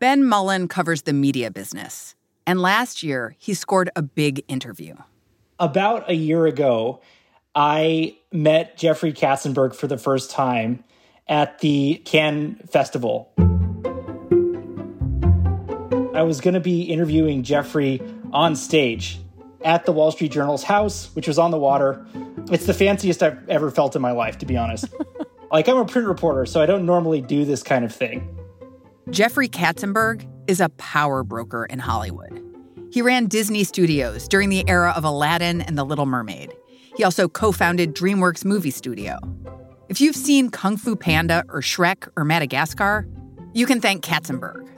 Ben Mullin covers the media business. And last year, he scored a big interview. About a year ago, I met Jeffrey Katzenberg for the first time at the Cannes Festival. I was going to be interviewing Jeffrey on stage at the Wall Street Journal's house, which was on the water. It's the fanciest I've ever felt in my life, to be honest. like, I'm a print reporter, so I don't normally do this kind of thing. Jeffrey Katzenberg is a power broker in Hollywood. He ran Disney Studios during the era of Aladdin and The Little Mermaid. He also co founded DreamWorks Movie Studio. If you've seen Kung Fu Panda or Shrek or Madagascar, you can thank Katzenberg.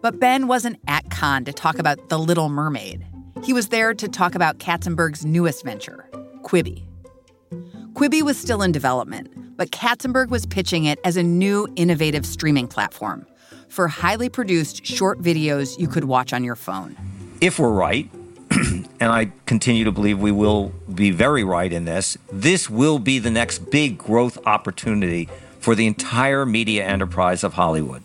But Ben wasn't at Cannes to talk about The Little Mermaid. He was there to talk about Katzenberg's newest venture, Quibi. Quibi was still in development, but Katzenberg was pitching it as a new innovative streaming platform for highly produced short videos you could watch on your phone. If we're right, and I continue to believe we will be very right in this, this will be the next big growth opportunity for the entire media enterprise of Hollywood.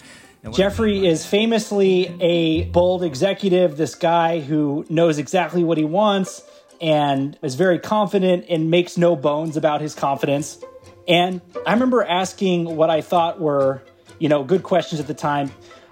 Jeffrey is famously a bold executive, this guy who knows exactly what he wants and is very confident and makes no bones about his confidence. And I remember asking what I thought were, you know, good questions at the time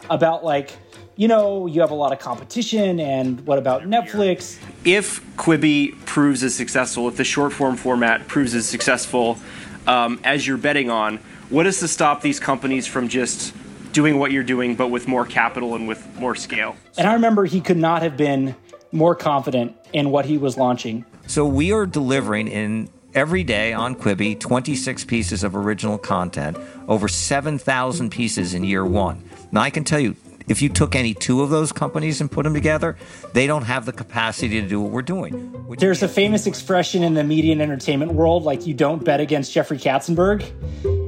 about like, you know, you have a lot of competition, and what about Netflix? If Quibi proves as successful, if the short form format proves as successful um, as you're betting on, what is to stop these companies from just doing what you're doing, but with more capital and with more scale? And I remember he could not have been more confident in what he was launching. So we are delivering in every day on Quibi 26 pieces of original content, over 7,000 pieces in year one. Now, I can tell you, if you took any two of those companies and put them together, they don't have the capacity to do what we're doing. There's a famous expression in the media and entertainment world like you don't bet against Jeffrey Katzenberg.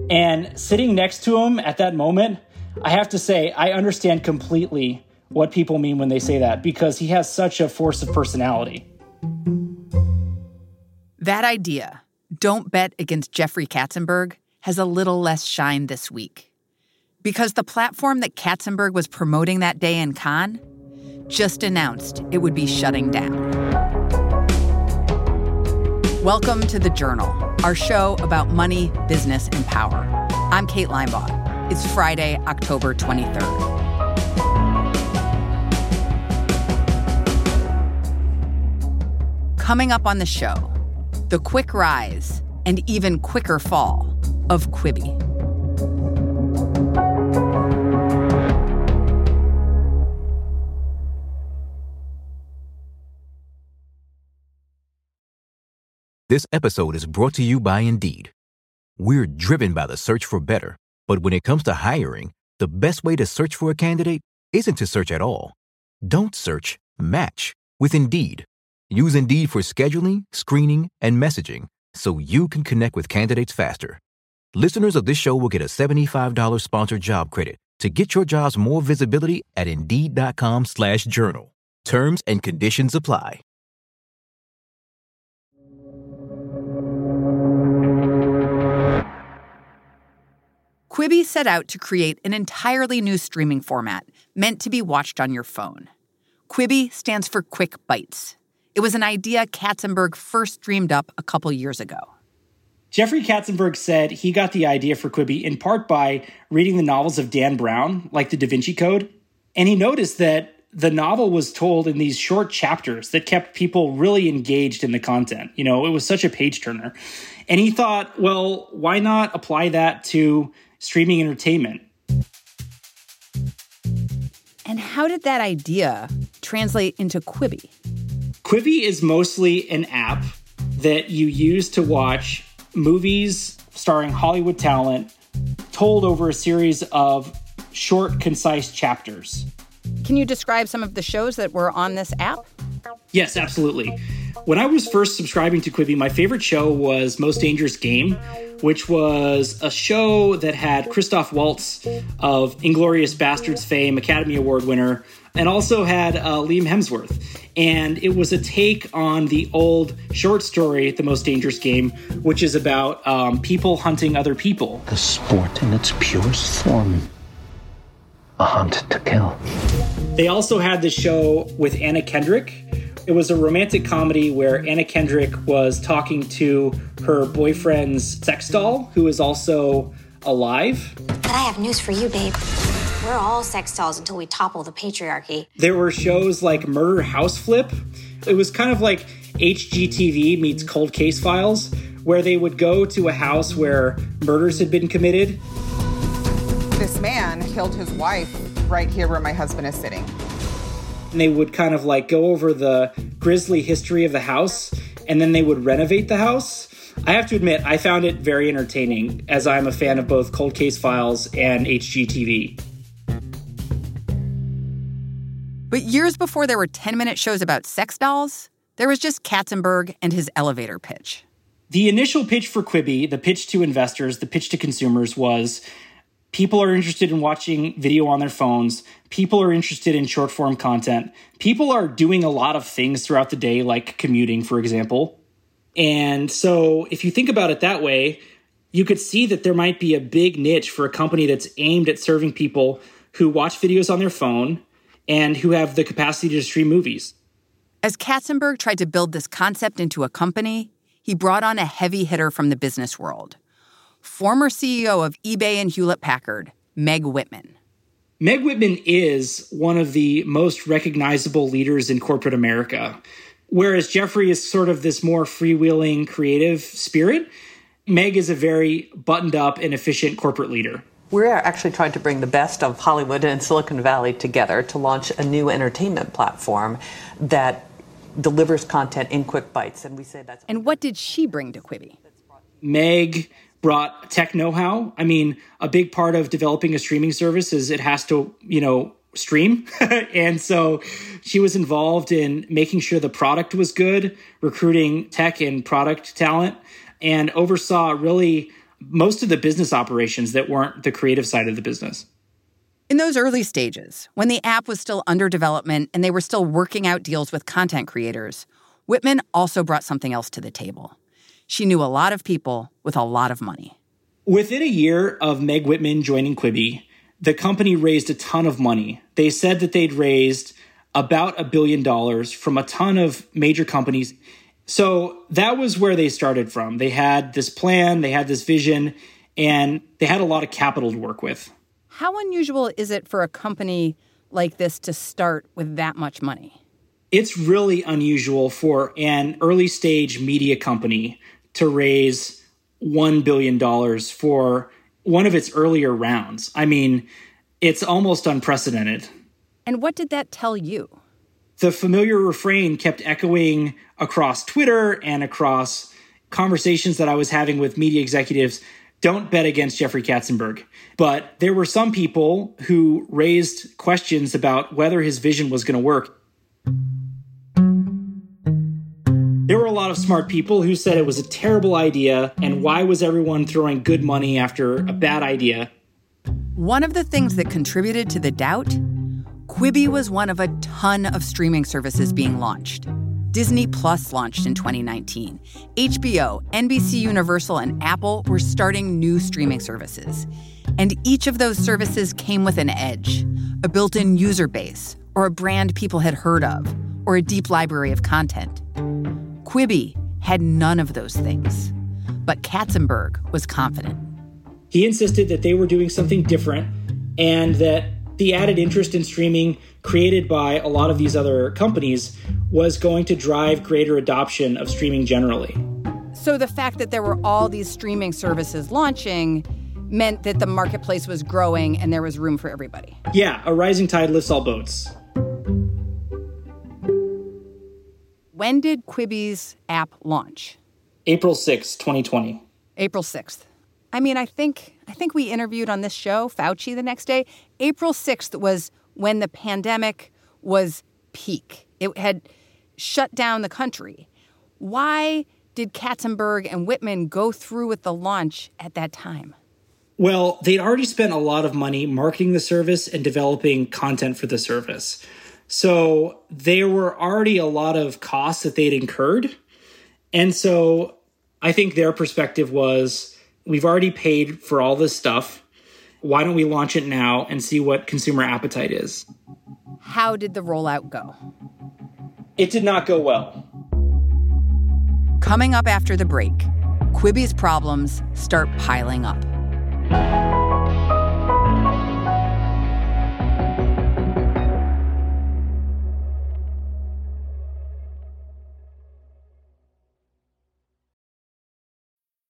And sitting next to him at that moment, I have to say, I understand completely what people mean when they say that because he has such a force of personality. That idea, don't bet against Jeffrey Katzenberg, has a little less shine this week because the platform that Katzenberg was promoting that day in Cannes just announced it would be shutting down. Welcome to The Journal, our show about money, business, and power. I'm Kate Linebaugh. It's Friday, October 23rd. Coming up on the show, the quick rise and even quicker fall of Quibi. This episode is brought to you by Indeed. We're driven by the search for better, but when it comes to hiring, the best way to search for a candidate isn't to search at all. Don't search, match with Indeed. Use Indeed for scheduling, screening, and messaging so you can connect with candidates faster. Listeners of this show will get a $75 sponsored job credit to get your jobs more visibility at Indeed.com slash journal. Terms and conditions apply. Quibi set out to create an entirely new streaming format meant to be watched on your phone. Quibi stands for Quick Bites. It was an idea Katzenberg first dreamed up a couple years ago. Jeffrey Katzenberg said he got the idea for Quibi in part by reading the novels of Dan Brown, like The Da Vinci Code. And he noticed that the novel was told in these short chapters that kept people really engaged in the content. You know, it was such a page turner. And he thought, well, why not apply that to streaming entertainment. And how did that idea translate into Quibi? Quibi is mostly an app that you use to watch movies starring Hollywood talent told over a series of short, concise chapters. Can you describe some of the shows that were on this app? Yes, absolutely. When I was first subscribing to Quibi, my favorite show was Most Dangerous Game, which was a show that had Christoph Waltz of Inglourious Basterds fame, Academy Award winner, and also had uh, Liam Hemsworth. And it was a take on the old short story, The Most Dangerous Game, which is about um, people hunting other people. The sport in its purest form. a hunt to kill. They also had the show with Anna Kendrick. It was a romantic comedy where Anna Kendrick was talking to her boyfriend's sex doll, who is also alive. But I have news for you, babe. We're all sex dolls until we topple the patriarchy. There were shows like Murder House Flip. It was kind of like HGTV meets Cold Case Files, where they would go to a house where murders had been committed. This man killed his wife right here where my husband is sitting. And they would kind of like go over the grisly history of the house and then they would renovate the house. I have to admit, I found it very entertaining as I'm a fan of both Cold Case Files and HGTV. But years before there were 10 minute shows about sex dolls, there was just Katzenberg and his elevator pitch. The initial pitch for Quibi, the pitch to investors, the pitch to consumers was people are interested in watching video on their phones. People are interested in short form content. People are doing a lot of things throughout the day, like commuting, for example. And so, if you think about it that way, you could see that there might be a big niche for a company that's aimed at serving people who watch videos on their phone and who have the capacity to stream movies. As Katzenberg tried to build this concept into a company, he brought on a heavy hitter from the business world former CEO of eBay and Hewlett Packard, Meg Whitman. Meg Whitman is one of the most recognizable leaders in corporate America. Whereas Jeffrey is sort of this more freewheeling, creative spirit, Meg is a very buttoned up and efficient corporate leader. We're actually trying to bring the best of Hollywood and Silicon Valley together to launch a new entertainment platform that delivers content in quick bites. And we say that's. And what did she bring to Quibi? Meg brought tech know-how. I mean, a big part of developing a streaming service is it has to, you know, stream. and so she was involved in making sure the product was good, recruiting tech and product talent, and oversaw really most of the business operations that weren't the creative side of the business. In those early stages, when the app was still under development and they were still working out deals with content creators, Whitman also brought something else to the table. She knew a lot of people with a lot of money. Within a year of Meg Whitman joining Quibi, the company raised a ton of money. They said that they'd raised about a billion dollars from a ton of major companies. So that was where they started from. They had this plan, they had this vision, and they had a lot of capital to work with. How unusual is it for a company like this to start with that much money? It's really unusual for an early stage media company to raise $1 billion for one of its earlier rounds. I mean, it's almost unprecedented. And what did that tell you? The familiar refrain kept echoing across Twitter and across conversations that I was having with media executives don't bet against Jeffrey Katzenberg. But there were some people who raised questions about whether his vision was going to work. There were a lot of smart people who said it was a terrible idea, and why was everyone throwing good money after a bad idea? One of the things that contributed to the doubt Quibi was one of a ton of streaming services being launched. Disney Plus launched in 2019. HBO, NBC Universal, and Apple were starting new streaming services. And each of those services came with an edge a built in user base, or a brand people had heard of, or a deep library of content. Quibi had none of those things. But Katzenberg was confident. He insisted that they were doing something different and that the added interest in streaming created by a lot of these other companies was going to drive greater adoption of streaming generally. So the fact that there were all these streaming services launching meant that the marketplace was growing and there was room for everybody. Yeah, a rising tide lifts all boats. When did Quibi's app launch? April 6, 2020. April 6th. I mean, I think I think we interviewed on this show Fauci the next day. April 6th was when the pandemic was peak. It had shut down the country. Why did Katzenberg and Whitman go through with the launch at that time? Well, they'd already spent a lot of money marketing the service and developing content for the service. So there were already a lot of costs that they'd incurred. And so I think their perspective was we've already paid for all this stuff. why don't we launch it now and see what consumer appetite is? How did the rollout go? It did not go well. Coming up after the break, Quibi's problems start piling up.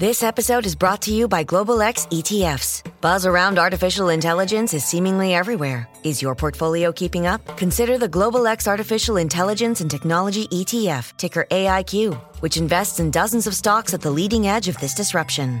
This episode is brought to you by Global X ETFs. Buzz around artificial intelligence is seemingly everywhere. Is your portfolio keeping up? Consider the Global X Artificial Intelligence and Technology ETF, ticker AIQ, which invests in dozens of stocks at the leading edge of this disruption.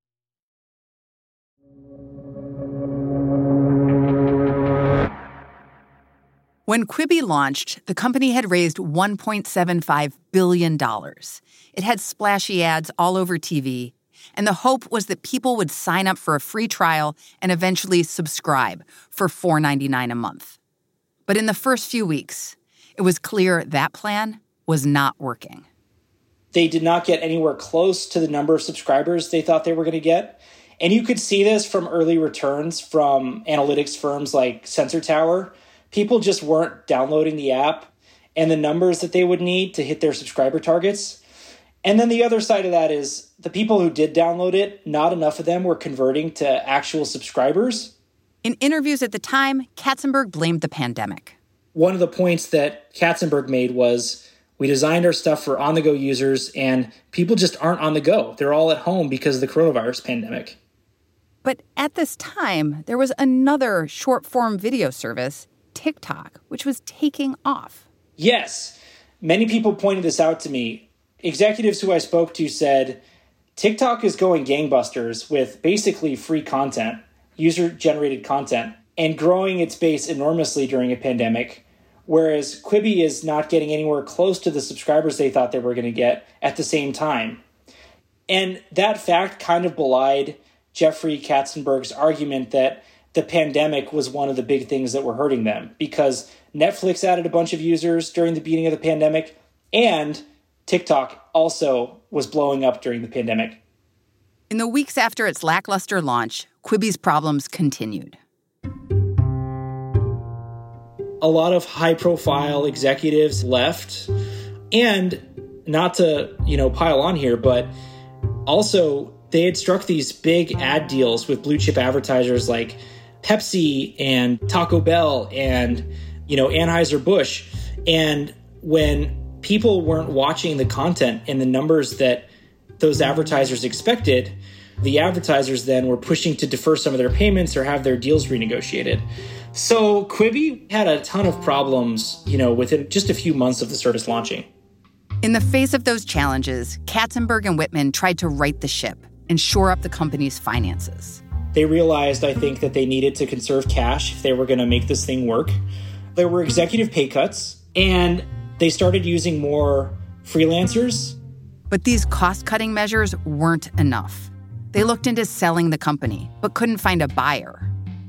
When Quibi launched, the company had raised $1.75 billion. It had splashy ads all over TV, and the hope was that people would sign up for a free trial and eventually subscribe for $4.99 a month. But in the first few weeks, it was clear that plan was not working. They did not get anywhere close to the number of subscribers they thought they were going to get. And you could see this from early returns from analytics firms like Sensor Tower people just weren't downloading the app and the numbers that they would need to hit their subscriber targets. And then the other side of that is the people who did download it, not enough of them were converting to actual subscribers. In interviews at the time, Katzenberg blamed the pandemic. One of the points that Katzenberg made was we designed our stuff for on the go users, and people just aren't on the go. They're all at home because of the coronavirus pandemic. But at this time, there was another short form video service TikTok, which was taking off. Yes. Many people pointed this out to me. Executives who I spoke to said TikTok is going gangbusters with basically free content, user generated content, and growing its base enormously during a pandemic. Whereas Quibi is not getting anywhere close to the subscribers they thought they were going to get at the same time. And that fact kind of belied Jeffrey Katzenberg's argument that the pandemic was one of the big things that were hurting them because Netflix added a bunch of users during the beginning of the pandemic and TikTok also was blowing up during the pandemic. In the weeks after its lackluster launch, Quibi's problems continued. A lot of high profile executives left and not to, you know, pile on here, but also they had struck these big ad deals with blue chip advertisers like Pepsi and Taco Bell and you know Anheuser-Busch. And when people weren't watching the content and the numbers that those advertisers expected the advertisers then were pushing to defer some of their payments or have their deals renegotiated. So quibi had a ton of problems you know within just a few months of the service launching. In the face of those challenges katzenberg and whitman tried to right the ship and shore up the company's finances they realized, I think, that they needed to conserve cash if they were going to make this thing work. There were executive pay cuts, and they started using more freelancers. But these cost cutting measures weren't enough. They looked into selling the company, but couldn't find a buyer.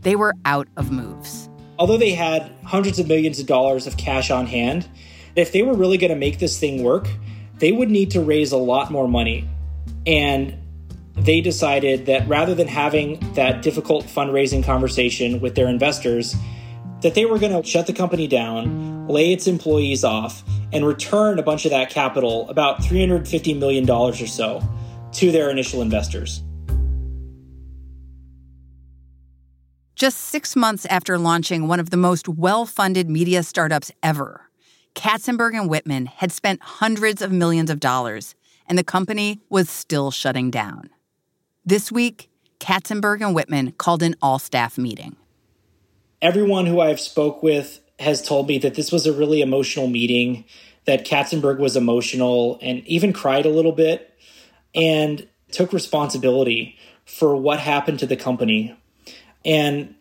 They were out of moves. Although they had hundreds of millions of dollars of cash on hand, if they were really going to make this thing work, they would need to raise a lot more money. And they decided that rather than having that difficult fundraising conversation with their investors, that they were going to shut the company down, lay its employees off, and return a bunch of that capital, about $350 million or so, to their initial investors. Just six months after launching one of the most well funded media startups ever, Katzenberg and Whitman had spent hundreds of millions of dollars and the company was still shutting down. This week, Katzenberg and Whitman called an all staff meeting. Everyone who I've spoke with has told me that this was a really emotional meeting, that Katzenberg was emotional and even cried a little bit and took responsibility for what happened to the company. And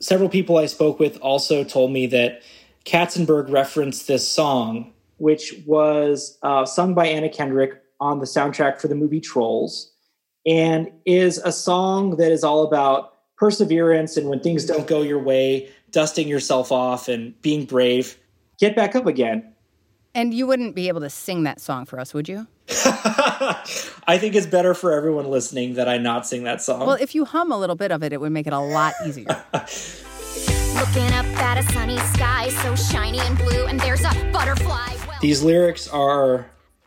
several people I spoke with also told me that Katzenberg referenced this song, which was uh, sung by Anna Kendrick on the soundtrack for the movie Trolls, and is a song that is all about perseverance and when things don't go your way, dusting yourself off and being brave, get back up again. And you wouldn't be able to sing that song for us, would you? I think it's better for everyone listening that I not sing that song. Well, if you hum a little bit of it, it would make it a lot easier. Looking up at a sunny sky, so shiny and blue, and there's a butterfly. Well, These lyrics are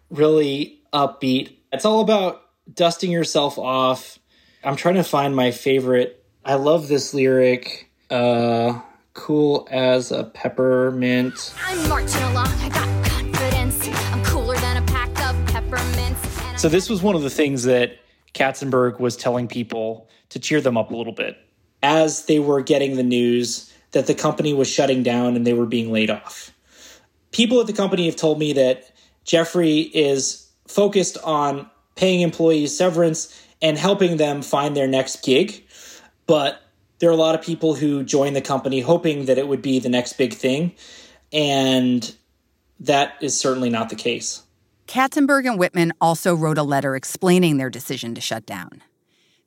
really upbeat. It's all about dusting yourself off. I'm trying to find my favorite. I love this lyric. Uh, cool as a peppermint. I'm marching along. I got confidence. I'm cooler than a pack of peppermints. So this was one of the things that Katzenberg was telling people to cheer them up a little bit as they were getting the news that the company was shutting down and they were being laid off. People at the company have told me that Jeffrey is focused on paying employees severance and helping them find their next gig. But there are a lot of people who join the company hoping that it would be the next big thing. And that is certainly not the case. Katzenberg and Whitman also wrote a letter explaining their decision to shut down.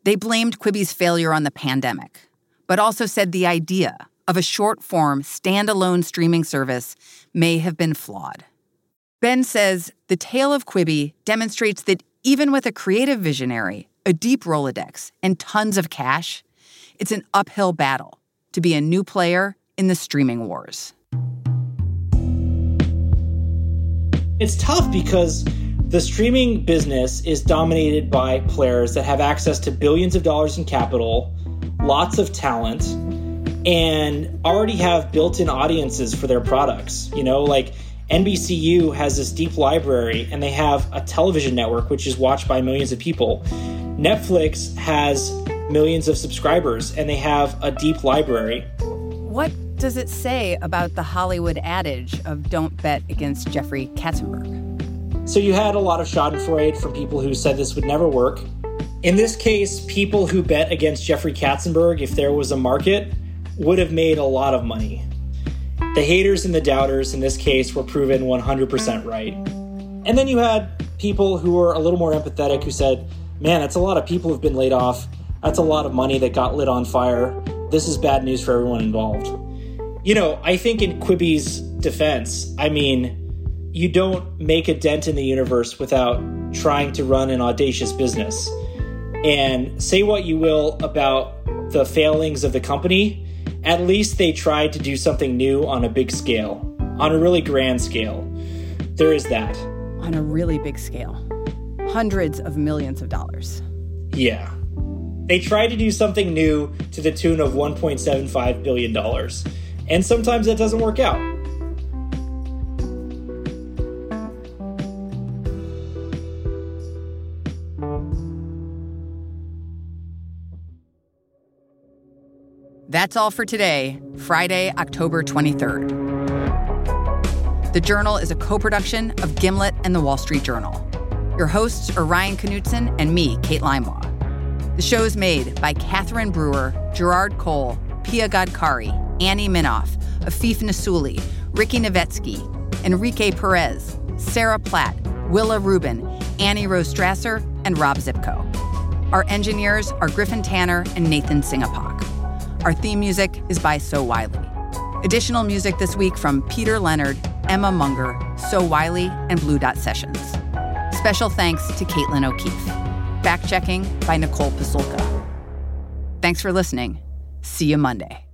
They blamed Quibi's failure on the pandemic, but also said the idea of a short form, standalone streaming service may have been flawed. Ben says the tale of Quibi demonstrates that even with a creative visionary, a deep Rolodex, and tons of cash, it's an uphill battle to be a new player in the streaming wars. It's tough because the streaming business is dominated by players that have access to billions of dollars in capital, lots of talent, and already have built in audiences for their products. You know, like NBCU has this deep library and they have a television network which is watched by millions of people. Netflix has millions of subscribers and they have a deep library. What does it say about the Hollywood adage of don't bet against Jeffrey Katzenberg? So you had a lot of schadenfreude from people who said this would never work. In this case, people who bet against Jeffrey Katzenberg, if there was a market, would have made a lot of money. The haters and the doubters in this case were proven 100% right. And then you had people who were a little more empathetic who said, man, that's a lot of people who've been laid off. That's a lot of money that got lit on fire. This is bad news for everyone involved. You know, I think in Quibi's defense, I mean, you don't make a dent in the universe without trying to run an audacious business. And say what you will about the failings of the company, at least they tried to do something new on a big scale, on a really grand scale. There is that. On a really big scale. Hundreds of millions of dollars. Yeah. They tried to do something new to the tune of $1.75 billion. And sometimes that doesn't work out. That's all for today, Friday, October 23rd. The Journal is a co production of Gimlet and The Wall Street Journal. Your hosts are Ryan Knutson and me, Kate Linebaugh. The show is made by Catherine Brewer, Gerard Cole, Pia Gadkari, Annie Minoff, Afeef Nessouli, Ricky Novetsky, Enrique Perez, Sarah Platt, Willa Rubin, Annie Rose Strasser, and Rob Szypko. Our engineers are Griffin Tanner and Nathan Singapok. Our theme music is by So Wylie. Additional music this week from Peter Leonard, Emma Munger, So Wylie, and Blue Dot Sessions. Special thanks to Caitlin O'Keefe. Fact checking by Nicole Pasulka. Thanks for listening. See you Monday.